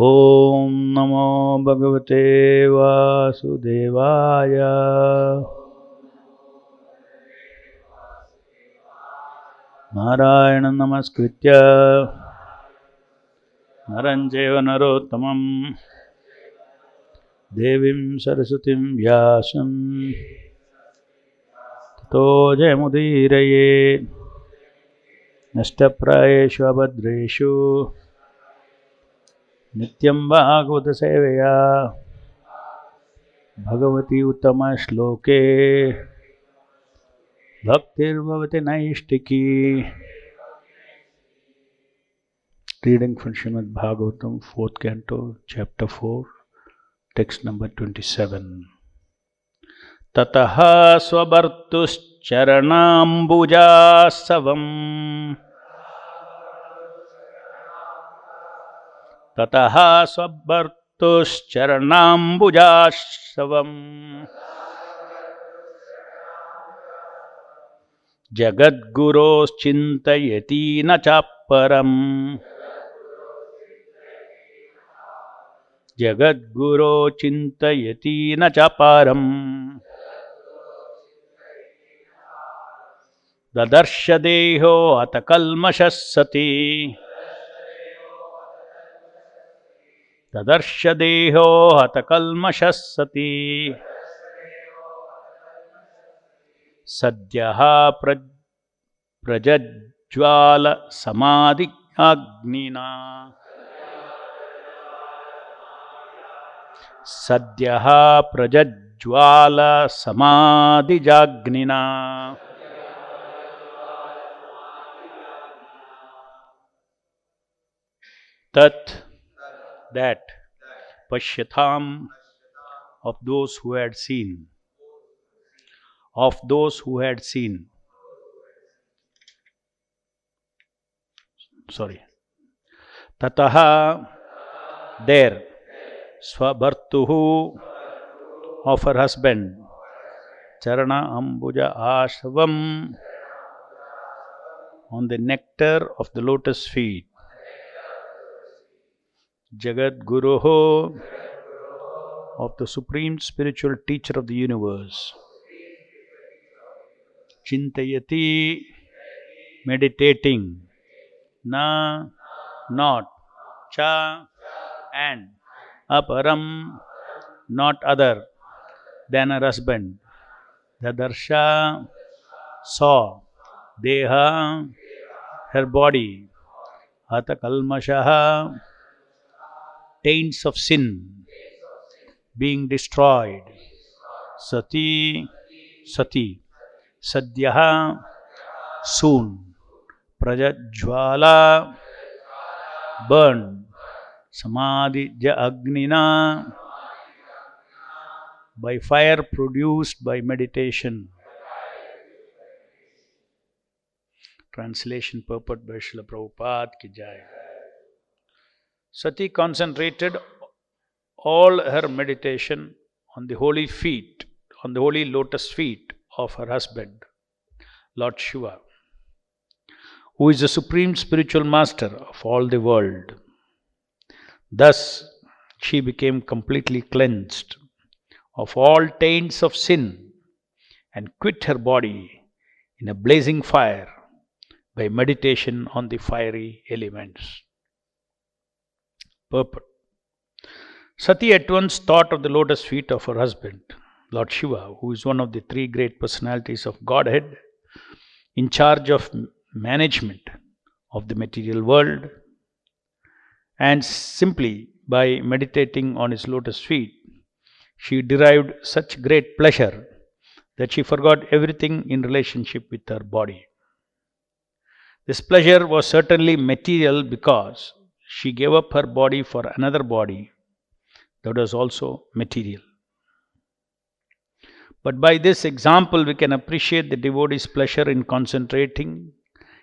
ॐ नमो भगवते वासुदेवाय। नारायणं नमस्कृत्य। नरं चैव नरोत्तमं देवीं सरस्वतीं व्यासं ततो जयमुदीरये। नष्टप्रायेषु अभद्रेषु नित्यं भागवतसेवया भगवती उत्तमश्लोके भक्तिर्भवति नैष्टिकी reading from Shrimad Bhagavatam fourth canto chapter four text number twenty seven ततः स्वभर्तुश्चरणाम्बुजासवम्। ततः स्वभर्तुश्चरणाम्बुजाश्रवम् जगद्गुरोश्चिन्तयति न चापरम्। जगद्गुरो चिन्तयति न च पारम् ददर्शदेहो अतकल्मषः सति। ತದರ್ಶ ದೇಹೋ ಹತಕಲ್ಮಷ ಸತಿ ಸದ್ಯ ಪ್ರಜ್ ಪ್ರಜ್ವಾಲ ಸಮಾಧಿ ಅಗ್ನಿನ ಸದ್ಯ ಪ್ರಜ್ವಾಲ ಸಮಾಧಿಜಾಗ್ನಿನ ತತ್ that Pashyatham of those who had seen, of those who had seen. Sorry. Tataha, there, Swabhartuhu of her husband, Charana Ambuja Asavam on the nectar of the lotus feet. Jagat Guruho of the supreme spiritual teacher of the universe. Chintayati meditating. Na not. Cha and. Aparam not other than her husband. Dadarsha saw. Deha her body. Hata kalmashaha taints of sin being destroyed. Sati, Sati, Sadhyaha, soon. Prajajwala, burned. Samadhi agnina, by fire produced by meditation. Translation purport by Srila Prabhupada ki jai. Sati concentrated all her meditation on the holy feet, on the holy lotus feet of her husband, Lord Shiva, who is the supreme spiritual master of all the world. Thus, she became completely cleansed of all taints of sin and quit her body in a blazing fire by meditation on the fiery elements. Purport Sati at once thought of the lotus feet of her husband, Lord Shiva, who is one of the three great personalities of Godhead, in charge of management of the material world, and simply by meditating on his lotus feet, she derived such great pleasure that she forgot everything in relationship with her body. This pleasure was certainly material because she gave up her body for another body that was also material. But by this example, we can appreciate the devotee's pleasure in concentrating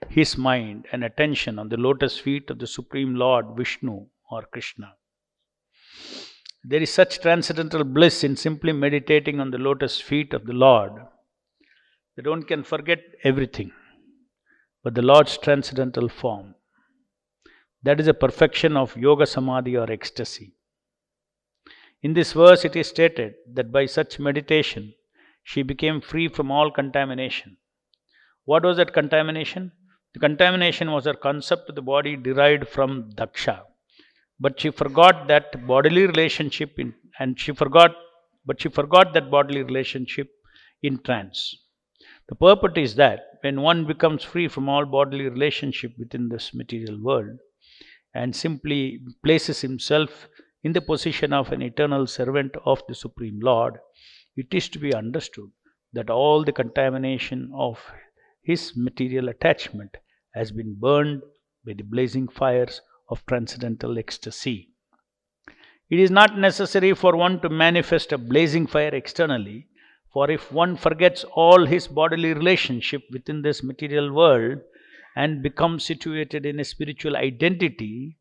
his mind and attention on the lotus feet of the Supreme Lord Vishnu or Krishna. There is such transcendental bliss in simply meditating on the lotus feet of the Lord that one can forget everything but the Lord's transcendental form. That is a perfection of yoga samadhi or ecstasy. In this verse, it is stated that by such meditation, she became free from all contamination. What was that contamination? The contamination was her concept of the body derived from daksha. But she forgot that bodily relationship in, and she forgot but she forgot that bodily relationship in trance. The purport is that when one becomes free from all bodily relationship within this material world and simply places himself in the position of an eternal servant of the Supreme Lord, it is to be understood that all the contamination of his material attachment has been burned by the blazing fires of transcendental ecstasy. It is not necessary for one to manifest a blazing fire externally, for if one forgets all his bodily relationship within this material world and become situated in a spiritual identity,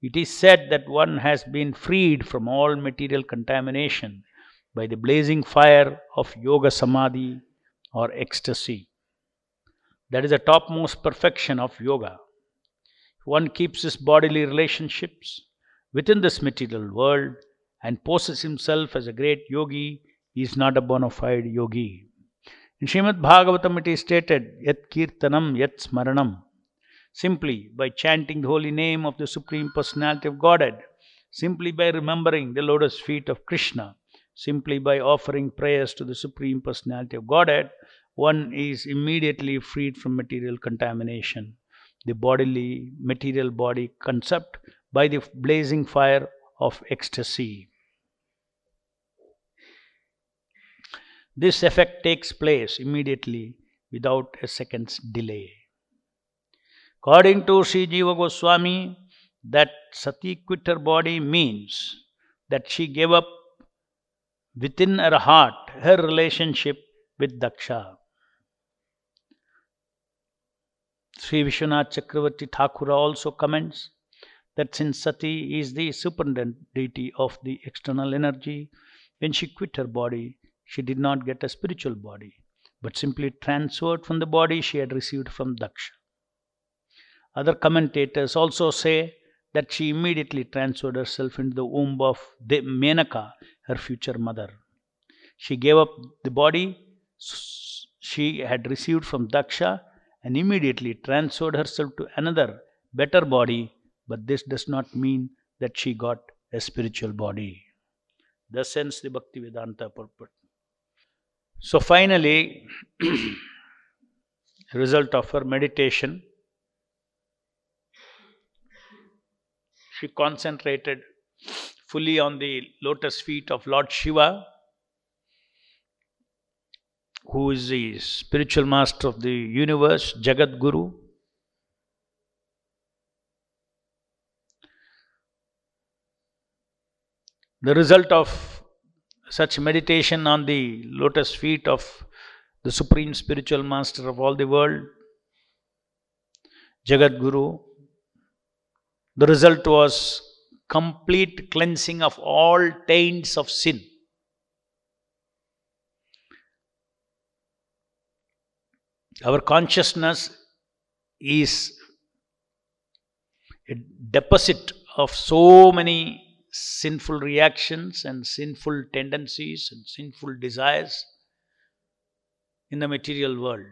it is said that one has been freed from all material contamination by the blazing fire of yoga samadhi or ecstasy. That is the topmost perfection of yoga. One keeps his bodily relationships within this material world and poses himself as a great yogi, he is not a bona fide yogi. In Srimad Bhagavatam, it is stated, Yat Kirtanam, Yat Smaranam. Simply by chanting the holy name of the Supreme Personality of Godhead, simply by remembering the lotus feet of Krishna, simply by offering prayers to the Supreme Personality of Godhead, one is immediately freed from material contamination. The bodily, material body concept by the blazing fire of ecstasy. This effect takes place immediately without a second's delay. According to Sri Jiva Goswami, that Sati quit her body means that she gave up within her heart her relationship with Daksha. Sri Vishwanath Chakravarti Thakura also comments that since Sati is the superintendent deity of the external energy, when she quit her body, she did not get a spiritual body, but simply transferred from the body she had received from Daksha. Other commentators also say that she immediately transferred herself into the womb of the Menaka, her future mother. She gave up the body she had received from Daksha and immediately transferred herself to another better body but this does not mean that she got a spiritual body. Thus ends the Bhakti Vedanta purport. So finally, result of her meditation, she concentrated fully on the lotus feet of Lord Shiva, who is the spiritual master of the universe, Jagat Guru. The result of such meditation on the lotus feet of the Supreme Spiritual Master of all the world, Jagat Guru, the result was complete cleansing of all taints of sin. Our consciousness is a deposit of so many sinful reactions and sinful tendencies and sinful desires in the material world.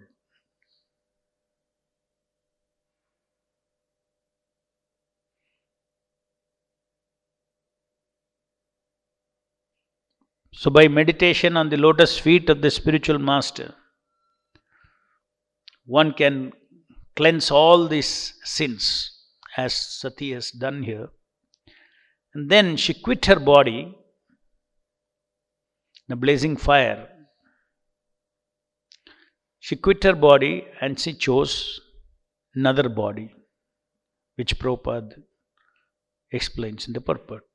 So, by meditation on the lotus feet of the spiritual master, one can cleanse all these sins as Sati has done here. And then she quit her body a blazing fire. She quit her body and she chose another body, which Prabhupada explains in the purport.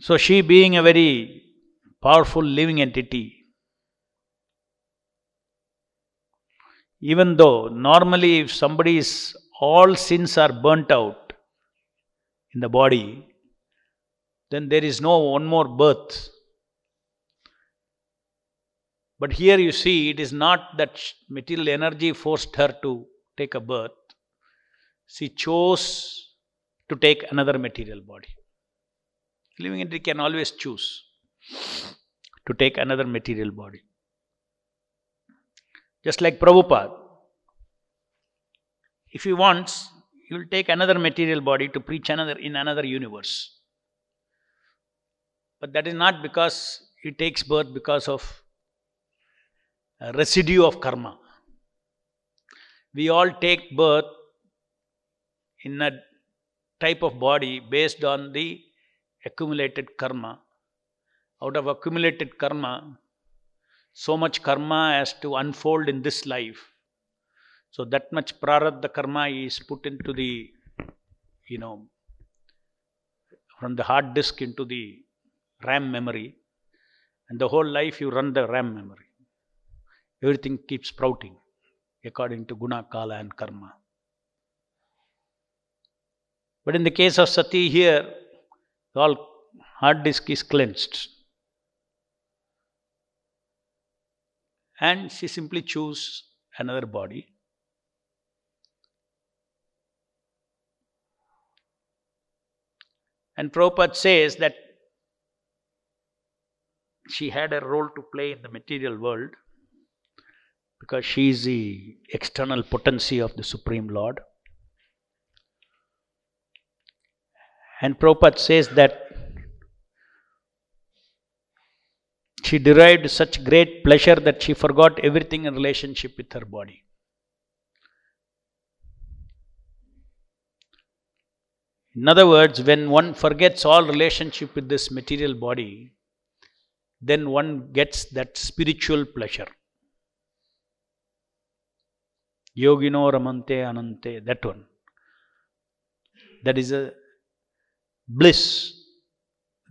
So, she being a very powerful living entity, even though normally if somebody is all sins are burnt out in the body, then there is no one more birth. But here you see, it is not that material energy forced her to take a birth, she chose to take another material body. Living entity can always choose to take another material body. Just like Prabhupada, if he wants, he will take another material body to preach another in another universe. But that is not because he takes birth because of a residue of karma. We all take birth in a type of body based on the accumulated karma. Out of accumulated karma, so much karma has to unfold in this life. So that much prarabdha karma is put into the, you know, from the hard disk into the RAM memory, and the whole life you run the RAM memory. Everything keeps sprouting according to guna, kala, and karma. But in the case of sati here, all hard disk is cleansed. And she simply choose another body. And Prabhupada says that she had a role to play in the material world because she is the external potency of the Supreme Lord. And Prabhupada says that she derived such great pleasure that she forgot everything in relationship with her body. In other words, when one forgets all relationship with this material body, then one gets that spiritual pleasure. Yogino Ramante Anante, that one. That is a bliss,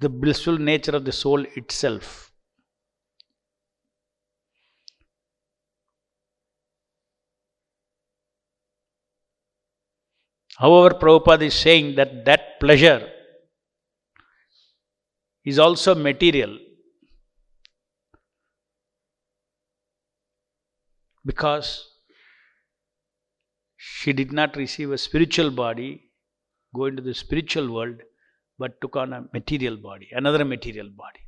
the blissful nature of the soul itself. However, Prabhupada is saying that that pleasure is also material because she did not receive a spiritual body, go into the spiritual world, but took on a material body, another material body.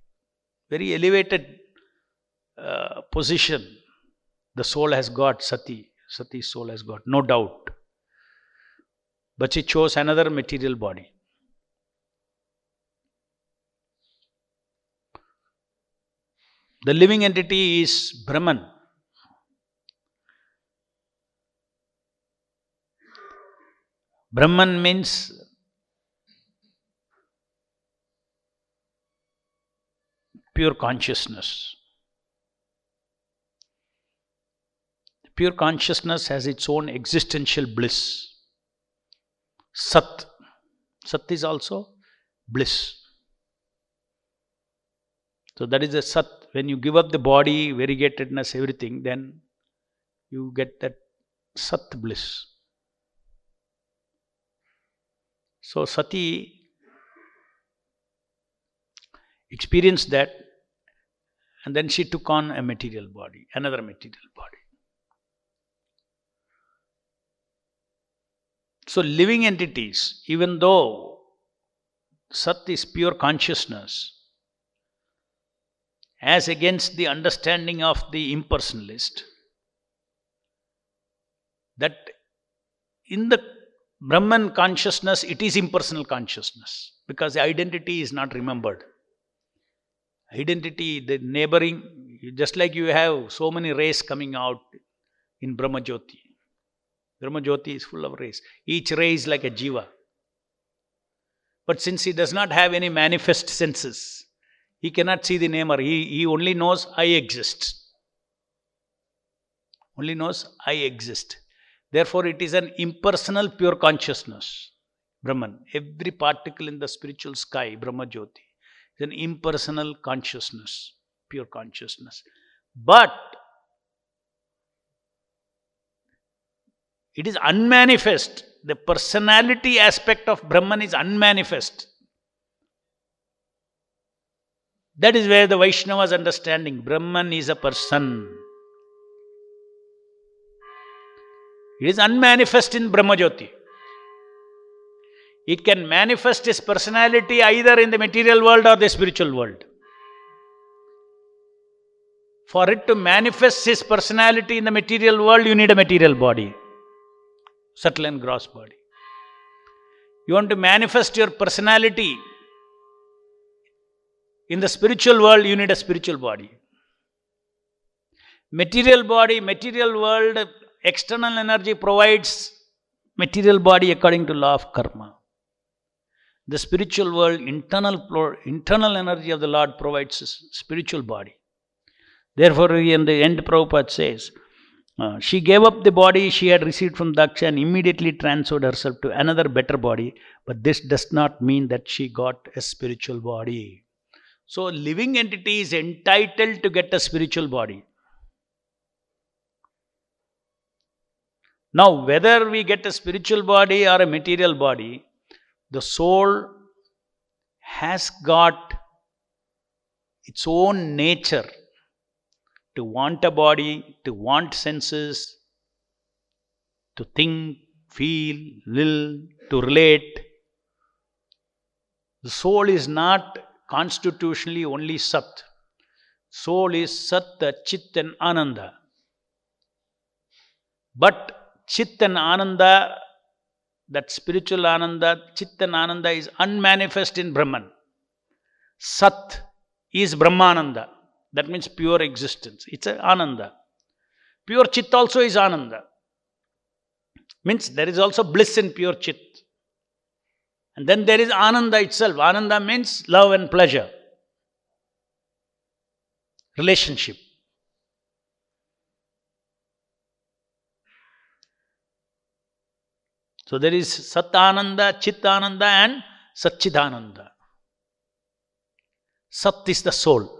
Very elevated uh, position the soul has got, Sati. Sati's soul has got, no doubt. But she chose another material body. The living entity is Brahman. Brahman means pure consciousness. Pure consciousness has its own existential bliss. Sat. Sat is also bliss. So that is a sat. When you give up the body, variegatedness, everything, then you get that sat bliss. So Sati experienced that and then she took on a material body, another material body. So, living entities, even though Sat is pure consciousness, as against the understanding of the impersonalist, that in the Brahman consciousness, it is impersonal consciousness because the identity is not remembered. Identity, the neighboring, just like you have so many rays coming out in Brahma Jyoti. Brahma Jyoti is full of rays. Each ray is like a jiva. But since he does not have any manifest senses, he cannot see the neighbor. He, he only knows I exist. Only knows I exist. Therefore, it is an impersonal pure consciousness. Brahman. Every particle in the spiritual sky, Brahma Jyoti, is an impersonal consciousness, pure consciousness. But it is unmanifest. The personality aspect of Brahman is unmanifest. That is where the Vaishnava's understanding Brahman is a person. It is unmanifest in Brahmajyoti. It can manifest its personality either in the material world or the spiritual world. For it to manifest its personality in the material world, you need a material body, subtle and gross body. You want to manifest your personality in the spiritual world, you need a spiritual body. Material body, material world, external energy provides material body according to law of karma. The spiritual world, internal, internal energy of the Lord provides spiritual body. Therefore, in the end, Prabhupada says, uh, she gave up the body she had received from Daksha and immediately transferred herself to another better body. But this does not mean that she got a spiritual body. So, living entity is entitled to get a spiritual body. Now, whether we get a spiritual body or a material body, the soul has got its own nature to want a body, to want senses, to think, feel, will, to relate. The soul is not constitutionally only Sat. Soul is Sat, Chit and Ananda. But Chit and Ananda, that spiritual Ananda, Chit and Ananda is unmanifest in Brahman. Sat is Brahmananda. That means pure existence. It's Ananda. Pure Chit also is Ananda. Means there is also bliss in pure Chit. And then there is Ananda itself. Ananda means love and pleasure, relationship. So there is Satananda, Chitananda, and Satchidananda. Sat is the soul.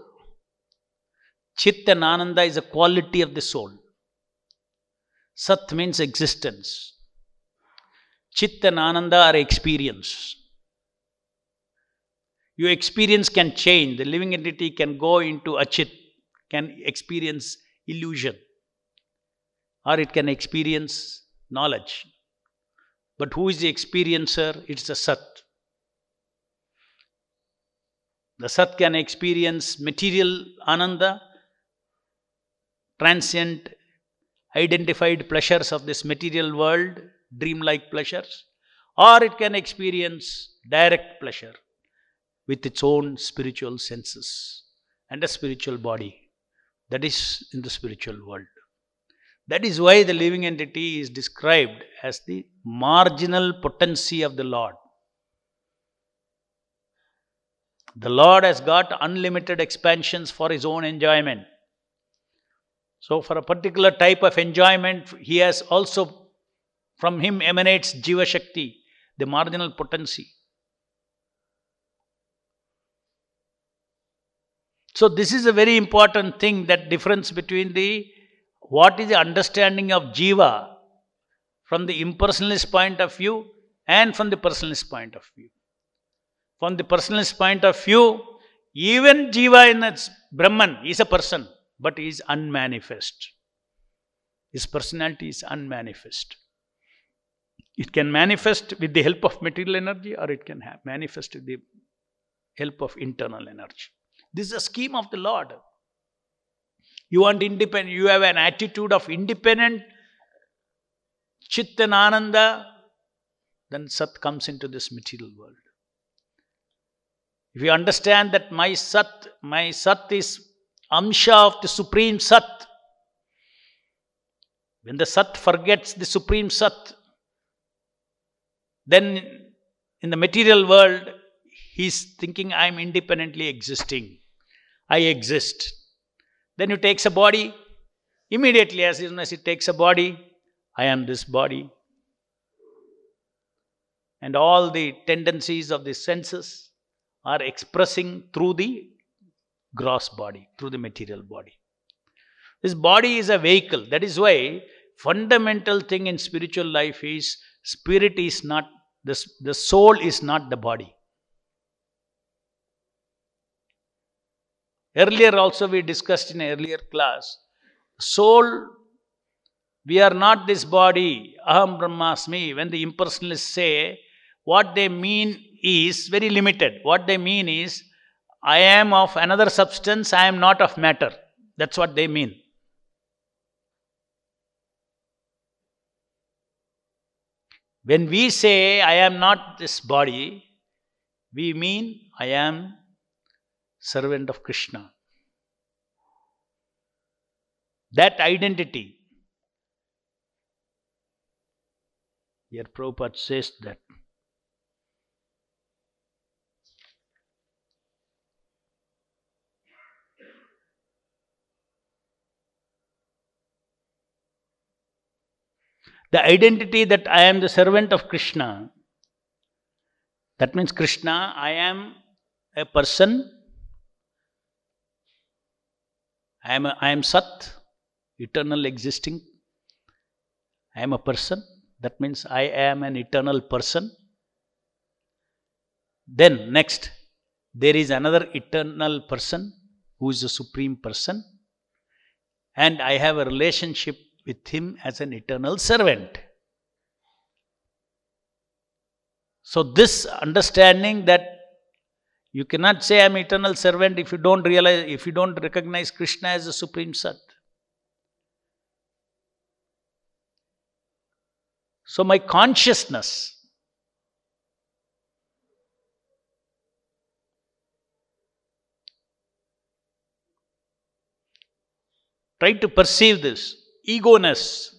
Chit and Ananda is a quality of the soul. Sat means existence. Chit and Ananda are experience. Your experience can change. The living entity can go into a chit, can experience illusion, or it can experience knowledge. But who is the experiencer? It's the Sat. The Sat can experience material Ananda, transient, identified pleasures of this material world, dreamlike pleasures, or it can experience direct pleasure with its own spiritual senses and a spiritual body that is in the spiritual world. That is why the living entity is described as the marginal potency of the Lord. The Lord has got unlimited expansions for his own enjoyment. So, for a particular type of enjoyment, he has also from him emanates Jiva Shakti, the marginal potency. So, this is a very important thing that difference between the what is the understanding of Jiva from the impersonalist point of view and from the personalist point of view. From the personalist point of view, even Jiva in its Brahman is a person, but is unmanifest. His personality is unmanifest. It can manifest with the help of material energy or it can manifest with the help of internal energy. This is a scheme of the Lord. You want independent, you have an attitude of independent Chit and Ananda, then Sat comes into this material world. If you understand that my Sat, my Sat is Amsha of the Supreme Sat, when the Sat forgets the Supreme Sat, then in the material world, he's thinking, I'm independently existing. I exist. Then he takes a body. Immediately, as soon as he takes a body, I am this body. And all the tendencies of the senses are expressing through the gross body, through the material body. This body is a vehicle. That is why fundamental thing in spiritual life is spirit is not the, the soul is not the body. Earlier also we discussed in earlier class, soul We are not this body. Aham Brahmasmi. When the impersonalists say, what they mean is very limited. What they mean is, I am of another substance, I am not of matter. That's what they mean. When we say, I am not this body, we mean, I am servant of Krishna. That identity. Here Prabhupada says that. The identity that I am the servant of Krishna, that means Krishna, I am a person, I am, a, I am Sat, eternal existing. I am a person, that means I am an eternal person. Then, next, there is another eternal person who is the supreme person, and I have a relationship with him as an eternal servant. So, this understanding that you cannot say I am eternal servant if you don't realize, if you don't recognize Krishna as the Supreme Sat. So, my consciousness try to perceive this egoness,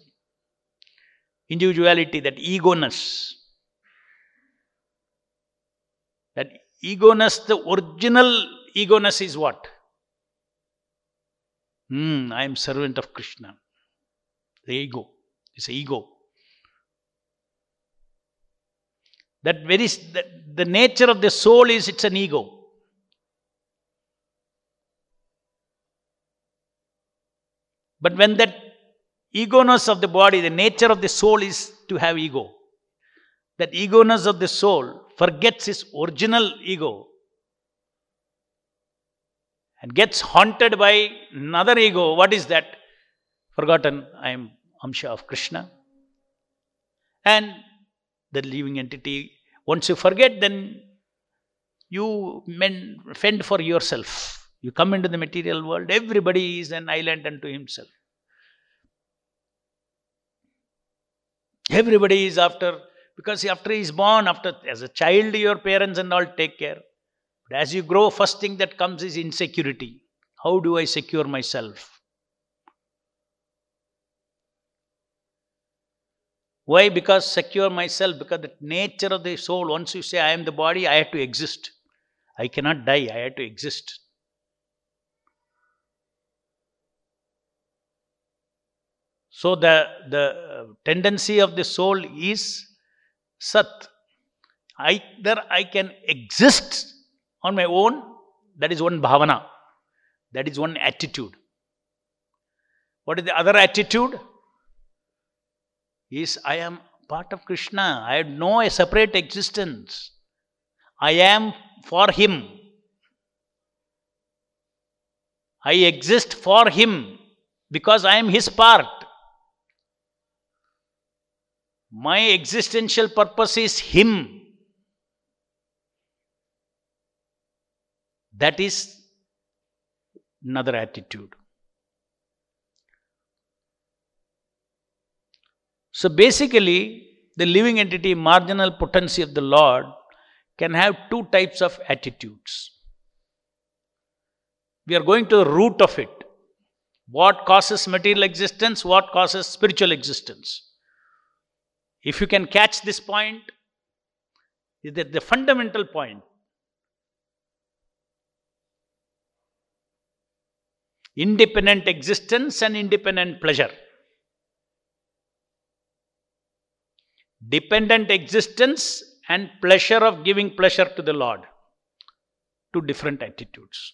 individuality, that egoness. That egoness, the original egoness is what? Hmm, I am servant of Krishna. The ego. It's ego. That very the, the nature of the soul is it's an ego. But when that egoness of the body, the nature of the soul is to have ego. That egoness of the soul forgets its original ego and gets haunted by another ego. What is that? Forgotten, I am Amsha of Krishna. And the living entity, once you forget, then you fend for yourself. You come into the material world, everybody is an island unto himself. Everybody is after, because after he is born, after as a child, your parents and all take care. But as you grow, first thing that comes is insecurity. How do I secure myself? Why? Because secure myself, because the nature of the soul, once you say I am the body, I have to exist. I cannot die, I have to exist. So the, the uh, tendency of the soul is Sat. Either I can exist on my own, that is one bhavana, that is one attitude. What is the other attitude? Is I am part of Krishna. I know a separate existence. I am for Him. I exist for Him because I am His part. My existential purpose is Him. That is another attitude. So basically, the living entity, marginal potency of the Lord, can have two types of attitudes. We are going to the root of it. What causes material existence? What causes spiritual existence? If you can catch this point, is that the fundamental point. Independent existence and independent pleasure. Dependent existence and pleasure of giving pleasure to the Lord. Two different attitudes.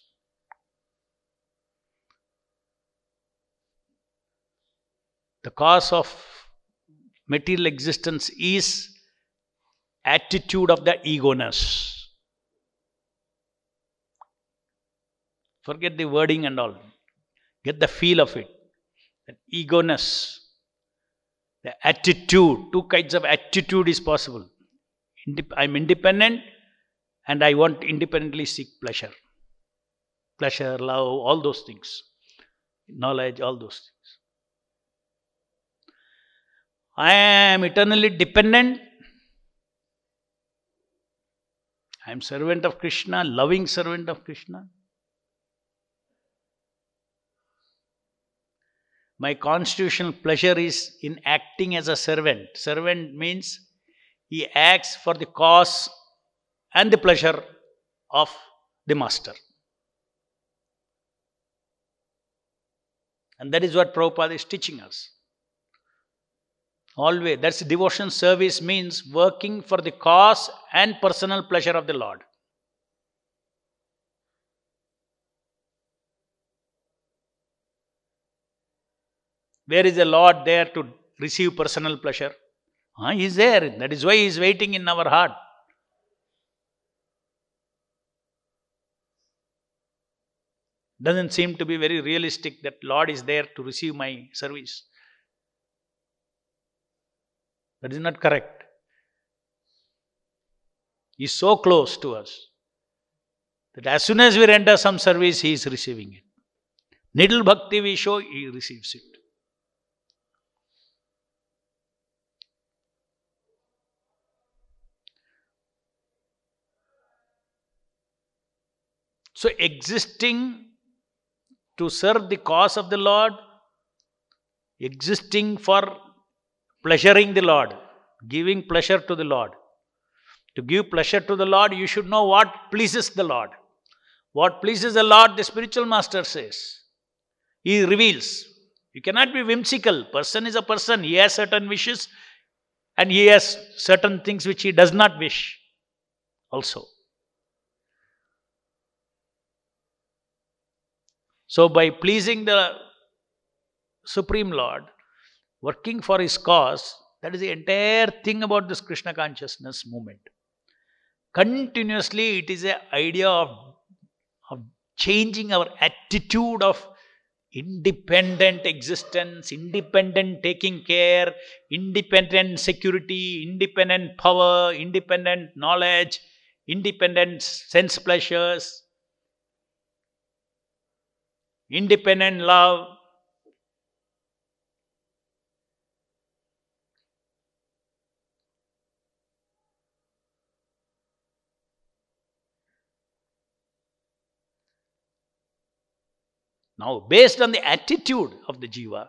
The cause of material existence is attitude of the egoness. Forget the wording and all. Get the feel of it. That egoness. The attitude, two kinds of attitude is possible. I'm independent and I want independently seek pleasure. Pleasure, love, all those things. Knowledge, all those things. I am eternally dependent. I am servant of Krishna, loving servant of Krishna. My constitutional pleasure is in acting as a servant. Servant means he acts for the cause and the pleasure of the master. And that is what Prabhupada is teaching us. Always, that's devotion service means working for the cause and personal pleasure of the Lord. Where is the Lord there to receive personal pleasure? Ah, he is there. That is why He is waiting in our heart. Doesn't seem to be very realistic that Lord is there to receive my service. That is not correct. He is so close to us that as soon as we render some service, He is receiving it. Needle bhakti we show, He receives it. So, existing to serve the cause of the Lord, existing for pleasuring the Lord, giving pleasure to the Lord. To give pleasure to the Lord, you should know what pleases the Lord. What pleases the Lord, the spiritual master says. He reveals. You cannot be whimsical. Person is a person. He has certain wishes and he has certain things which he does not wish also. So, by pleasing the Supreme Lord, working for His cause, that is the entire thing about this Krishna consciousness movement. Continuously, it is an idea of, of changing our attitude of independent existence, independent taking care, independent security, independent power, independent knowledge, independent sense pleasures, independent love. Now, based on the attitude of the jiva,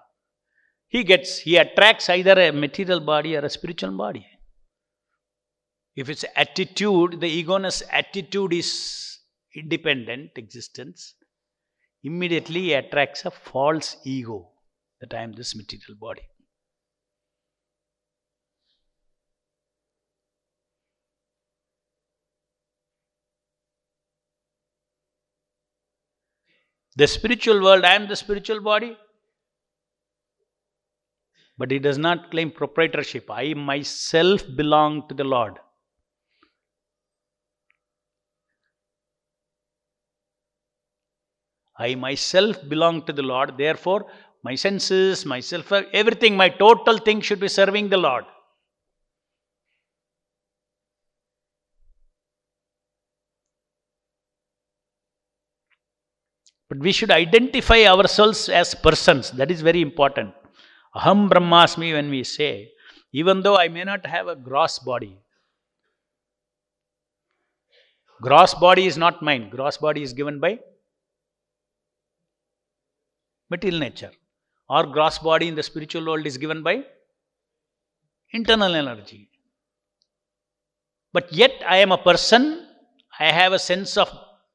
he gets, he attracts either a material body or a spiritual body. If its attitude, the egoness attitude is independent existence, immediately attracts a false ego that I am this material body. The spiritual world, I am the spiritual body. But he does not claim proprietorship. I myself belong to the Lord. I myself belong to the Lord. Therefore, my senses, myself, everything, my total thing should be serving the Lord. But we should identify ourselves as persons. That is very important. Aham Brahmasmi, when we say, even though I may not have a gross body, gross body is not mine, gross body is given by material nature. Our gross body in the spiritual world is given by internal energy. But yet I am a person, I have a sense of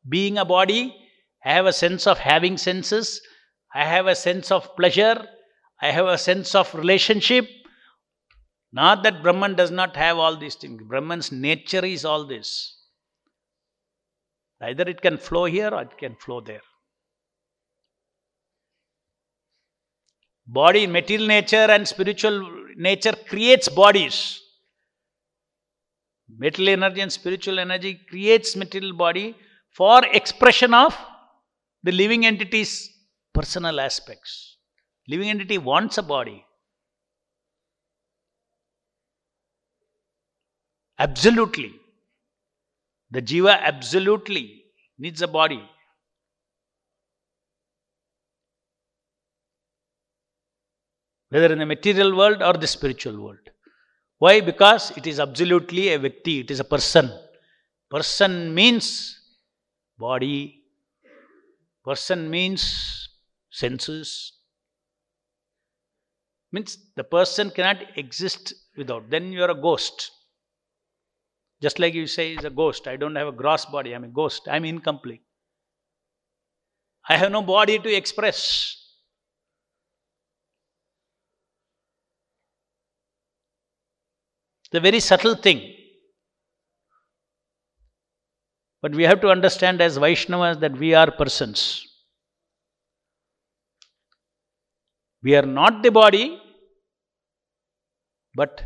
being a body, I have a sense of having senses, I have a sense of pleasure, I have a sense of relationship. Not that Brahman does not have all these things. Brahman's nature is all this. Either it can flow here or it can flow there. Body, material nature and spiritual nature creates bodies. Material energy and spiritual energy creates material body for expression of the living entity's personal aspects. Living entity wants a body. Absolutely. The jiva absolutely needs a body. Whether in the material world or the spiritual world. Why? Because it is absolutely a Vyakti, it is a person. Person means body person means senses. Means the person cannot exist without. Then you are a ghost. Just like you say, is a ghost. I don't have a gross body. I'm a ghost. I'm incomplete. I have no body to express. The very subtle thing. But we have to understand as Vaishnavas that we are persons. We are not the body, but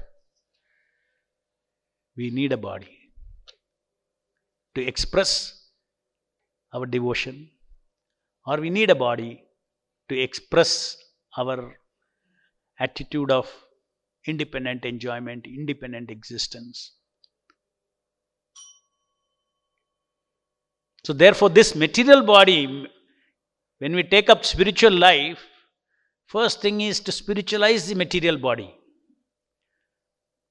we need a body to express our devotion, or we need a body to express our attitude of independent enjoyment, independent existence. So, therefore, this material body, when we take up spiritual life, first thing is to spiritualize the material body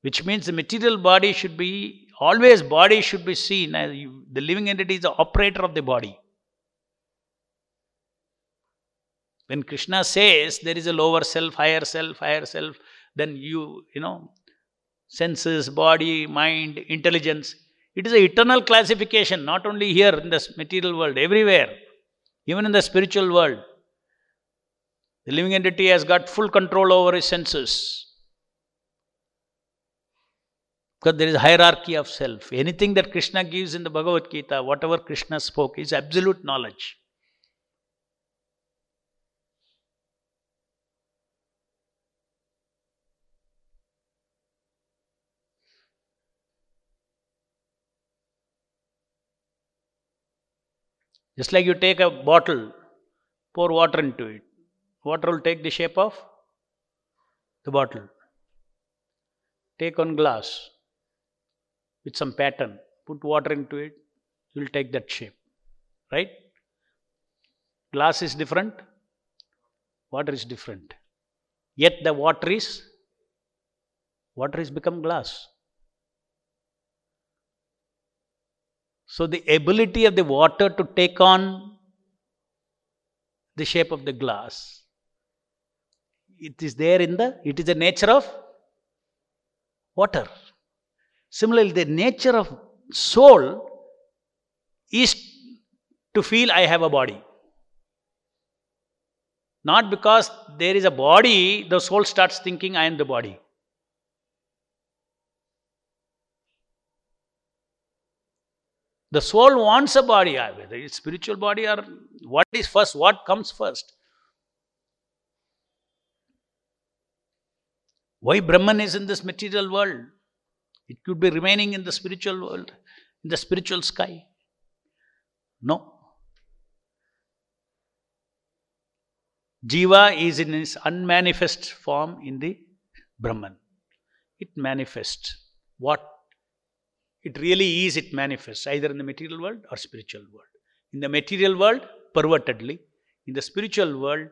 which means the material body should be always body should be seen as you, the living entity is the operator of the body. When krishna says there is a lower self higher self higher self then you you know senses body mind intelligence it is an eternal classification not only here in the material world everywhere even in the spiritual world the living entity has got full control over his senses because there is hierarchy of self. Anything that Krishna gives in the Bhagavad Gita, whatever Krishna spoke, is absolute knowledge. Just like you take a bottle, pour water into it. Water will take the shape of the bottle. Take one glass, with some pattern, put water into it, you will take that shape. Right? Glass is different, water is different. Yet the water is, water is become glass. So the ability of the water to take on the shape of the glass, it is there in the, it is the nature of water. Similarly, the nature of soul is to feel I have a body. Not because there is a body, the soul starts thinking I am the body. The soul wants a body, uh, whether it's spiritual body or what is first, what comes first. Why Brahman is in this material world? It could be remaining in the spiritual world, in the spiritual sky. No. Jiva is in its unmanifest form in the Brahman. It manifests. What it really is, it manifests either in the material world or spiritual world. In the material world, pervertedly. In the spiritual world,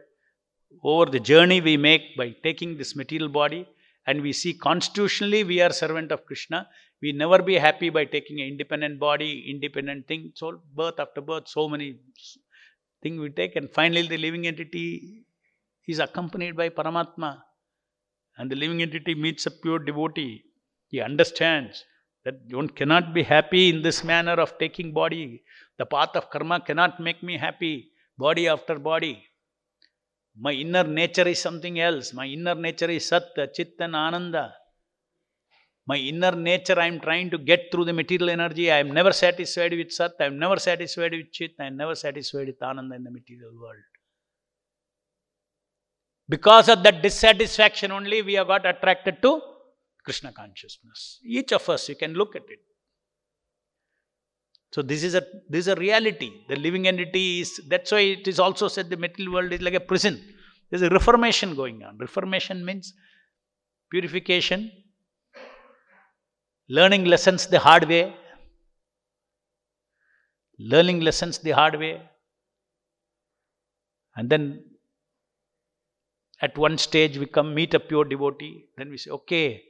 over the journey we make by taking this material body and we see constitutionally we are servant of krishna we never be happy by taking an independent body independent thing so birth after birth so many things we take and finally the living entity is accompanied by paramatma and the living entity meets a pure devotee he understands that one cannot be happy in this manner of taking body the path of karma cannot make me happy body after body my inner nature is something else. My inner nature is Satya, Chit and Ananda. My inner nature I am trying to get through the material energy. I am never satisfied with Sat. I am never satisfied with Chit. I am never satisfied with Ananda in the material world. Because of that dissatisfaction only, we have got attracted to Krishna consciousness. Each of us, you can look at it. So this is a this is a reality. The living entity is that's why it is also said the material world is like a prison. There's a reformation going on. Reformation means purification learning lessons the hard way. Learning lessons the hard way. And then at one stage we come meet a pure devotee. Then we say, okay,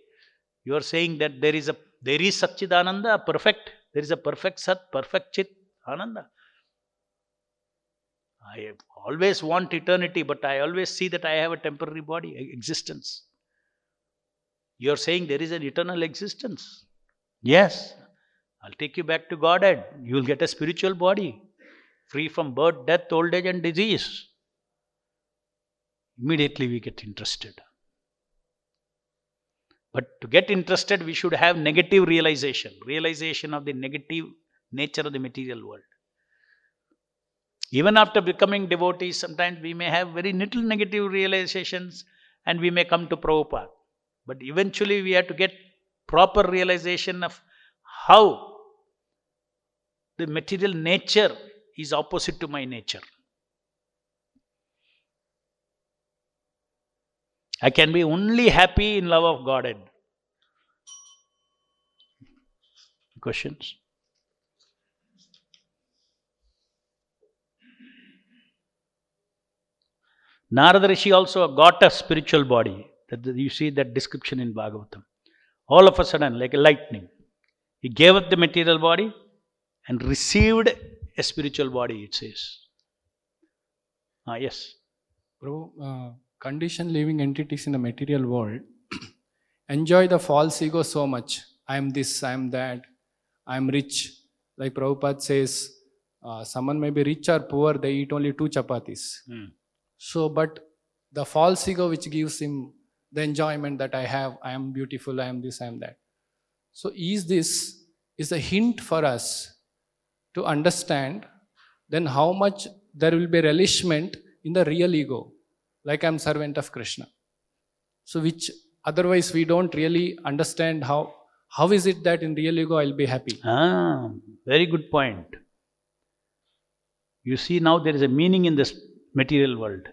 you are saying that there is a there is Satchidananda, perfect. There is a perfect Sat, perfect Chit, Ananda. I always want eternity, but I always see that I have a temporary body, existence. You are saying there is an eternal existence. Yes, I'll take you back to Godhead. You will get a spiritual body, free from birth, death, old age, and disease. Immediately we get interested. But to get interested, we should have negative realization, realization of the negative nature of the material world. Even after becoming devotees, sometimes we may have very little negative realizations and we may come to Prabhupada. But eventually we have to get proper realization of how the material nature is opposite to my nature. I can be only happy in love of Godhead. Questions? Narada Rishi also got a spiritual body. You see that description in Bhagavatam. All of a sudden, like a lightning, he gave up the material body and received a spiritual body, it says. Ah, yes. Bro, uh, conditioned living entities in the material world enjoy the false ego so much. I am this, I am that, I am rich. Like Prabhupada says, uh, someone may be rich or poor, they eat only two chapatis. Hmm. So, but the false ego which gives him the enjoyment that I have, I am beautiful, I am this, I am that. So, is this is a hint for us to understand then how much there will be relishment in the real ego, like I am servant of Krishna. So, which otherwise we don't really understand how how is it that in real ego I'll be happy. Ah, very good point. You see, now there is a meaning in this material world.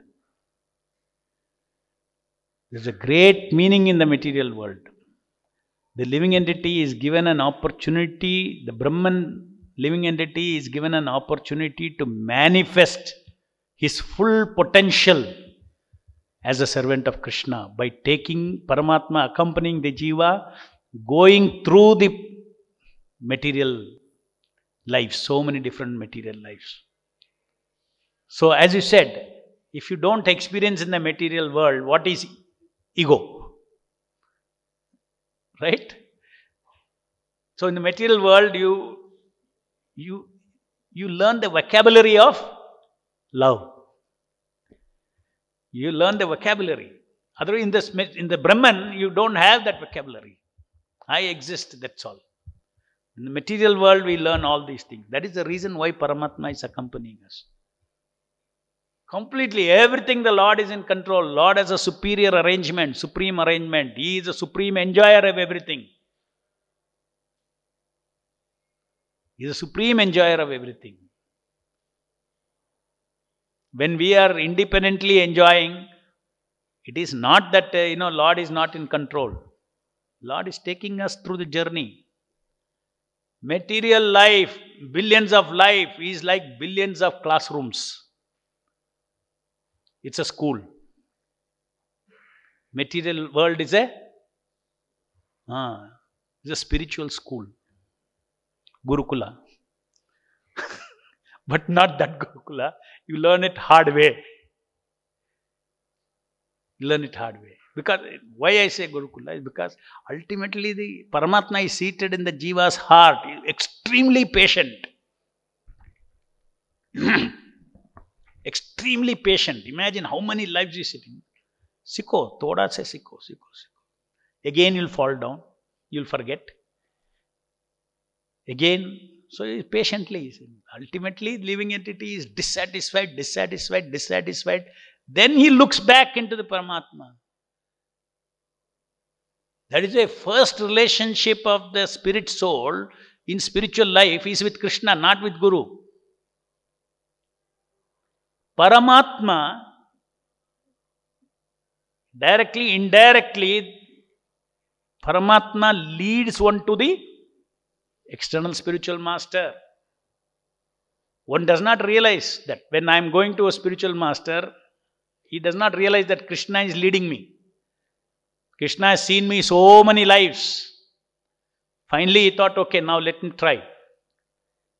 There's a great meaning in the material world. The living entity is given an opportunity, the Brahman living entity is given an opportunity to manifest his full potential as a servant of Krishna by taking Paramatma, accompanying the Jiva, going through the material life, so many different material lives. So, as you said, if you don't experience in the material world, what is ego? Right? So, in the material world, you you you learn the vocabulary of love. You learn the vocabulary. Otherwise, in the in the Brahman, you don't have that vocabulary. I exist. That's all. In the material world, we learn all these things. That is the reason why Paramatma is accompanying us. Completely, everything the Lord is in control. Lord has a superior arrangement, supreme arrangement. He is a supreme enjoyer of everything. He is a supreme enjoyer of everything. When we are independently enjoying, it is not that, uh, you know, Lord is not in control. Lord is taking us through the journey. Material life, billions of life is like billions of classrooms. It's a school. Material world is a ah, is a spiritual school. Gurukula. but not that Gurukula. You learn it hard way. You learn it hard way. Because why I say Gurukula is because ultimately the Paramatma is seated in the Jiva's heart, extremely patient. extremely patient. Imagine how many lives he's sitting. Sikho, thoda se sikho, Siko, Siko. Again you'll fall down, you'll forget. Again, so patiently, ultimately living entity is dissatisfied, dissatisfied, dissatisfied. Then he looks back into the Paramatma. That is a first relationship of the spirit soul in spiritual life is with Krishna, not with Guru. Paramatma, directly, indirectly, Paramatma leads one to the external spiritual master. One does not realize that when I am going to a spiritual master, he does not realize that Krishna is leading me. Krishna has seen me so many lives. Finally, he thought, okay, now let him try.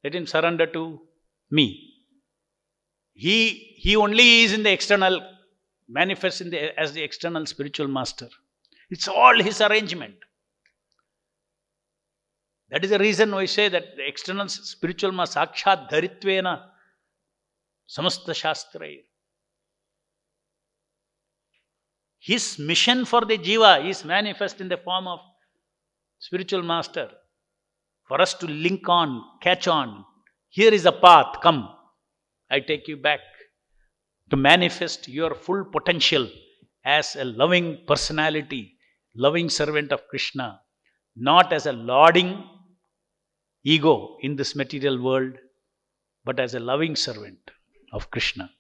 Let him surrender to me. He, he only is in the external, manifests in the, as the external spiritual master. It's all his arrangement. That is the reason why we say that the external spiritual master, sakshat dharitvena, samasta shastra. His mission for the jiva is manifest in the form of spiritual master. For us to link on, catch on. Here is a path, come. I take you back to manifest your full potential as a loving personality, loving servant of Krishna, not as a lauding ego in this material world, but as a loving servant of Krishna.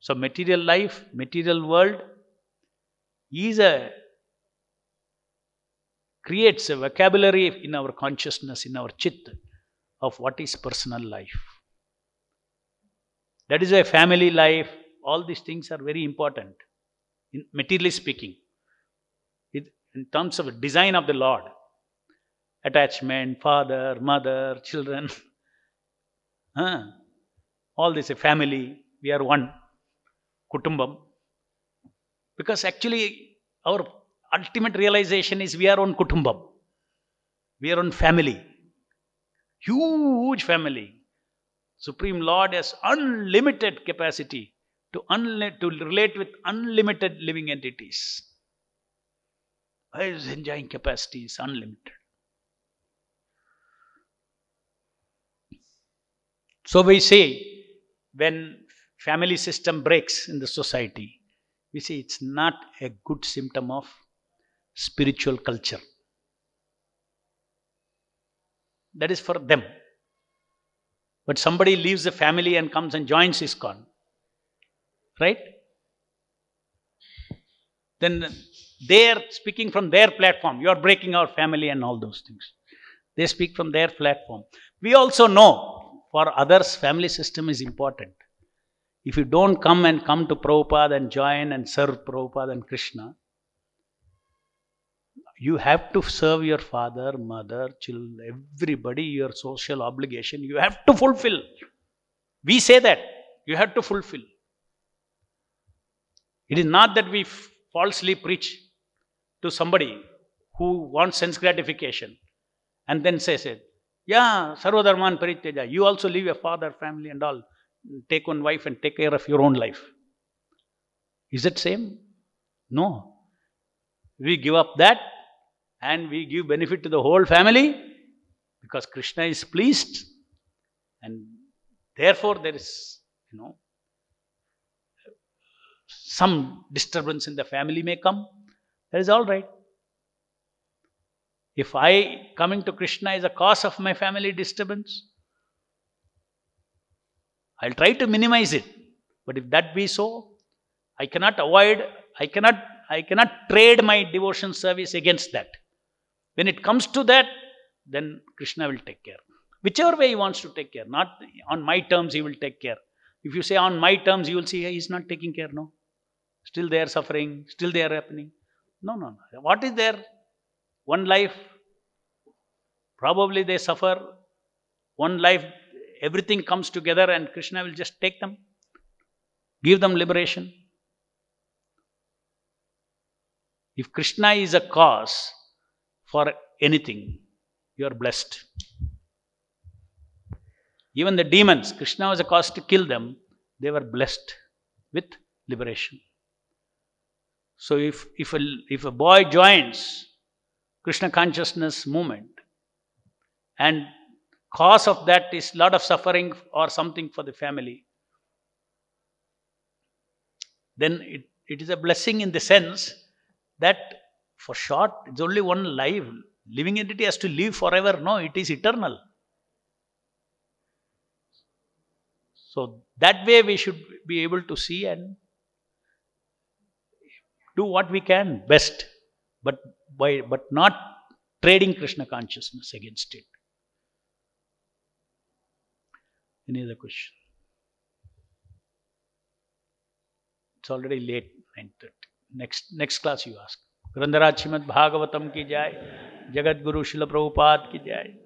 So, material life, material world is a creates a vocabulary in our consciousness, in our chit, of what is personal life. That is why family life, all these things are very important, in materially speaking. In terms of design of the Lord, attachment, father, mother, children, huh? all this, a family, we are one, kutumbam. Because actually, our ultimate realization is we are on kutumbam. We are on family. Huge family. Supreme Lord has unlimited capacity to, unli- to relate with unlimited living entities. His enjoying capacity is unlimited. So we say when family system breaks in the society, we say it's not a good symptom of spiritual culture. That is for them. But somebody leaves the family and comes and joins ISKCON. Right? Then they are speaking from their platform. You are breaking our family and all those things. They speak from their platform. We also know for others, family system is important. If you don't come and come to Prabhupada and join and serve Prabhupada and Krishna, you have to serve your father, mother, children, everybody, your social obligation, you have to fulfill. We say that you have to fulfill. It is not that we falsely preach to somebody who wants sense gratification and then says it. Yeah, Sarvadharman Parityajya, you also leave your father, family, and all. Take one wife and take care of your own life. Is it same? No. We give up that and we give benefit to the whole family because Krishna is pleased and therefore there is, you know, some disturbance in the family may come. That is all right. If I coming to Krishna is a cause of my family disturbance, I'll try to minimize it. But if that be so, I cannot avoid, I cannot, I cannot trade my devotion service against that. When it comes to that, then Krishna will take care. Whichever way he wants to take care, not on my terms, he will take care. If you say on my terms, you will see hey, he's not taking care, no. Still they are suffering, still they are happening. No, no, no. What is there? One life, probably they suffer. One life, everything comes together and Krishna will just take them, give them liberation. If Krishna is a cause for anything, you are blessed. Even the demons, Krishna was a cause to kill them, they were blessed with liberation. So if, if, a, if a boy joins Krishna consciousness movement and cause of that is lot of suffering or something for the family, then it, it is a blessing in the sense that for short, it's only one life. Living entity has to live forever. No, it is eternal. So that way we should be able to see and do what we can best, but by but not trading Krishna consciousness against it. Any other question? It's already late, 9.30. Next, next class you ask. Shrimad Bhagavatam की जाए जगत गुरु शिल प्रभुपाद की जाए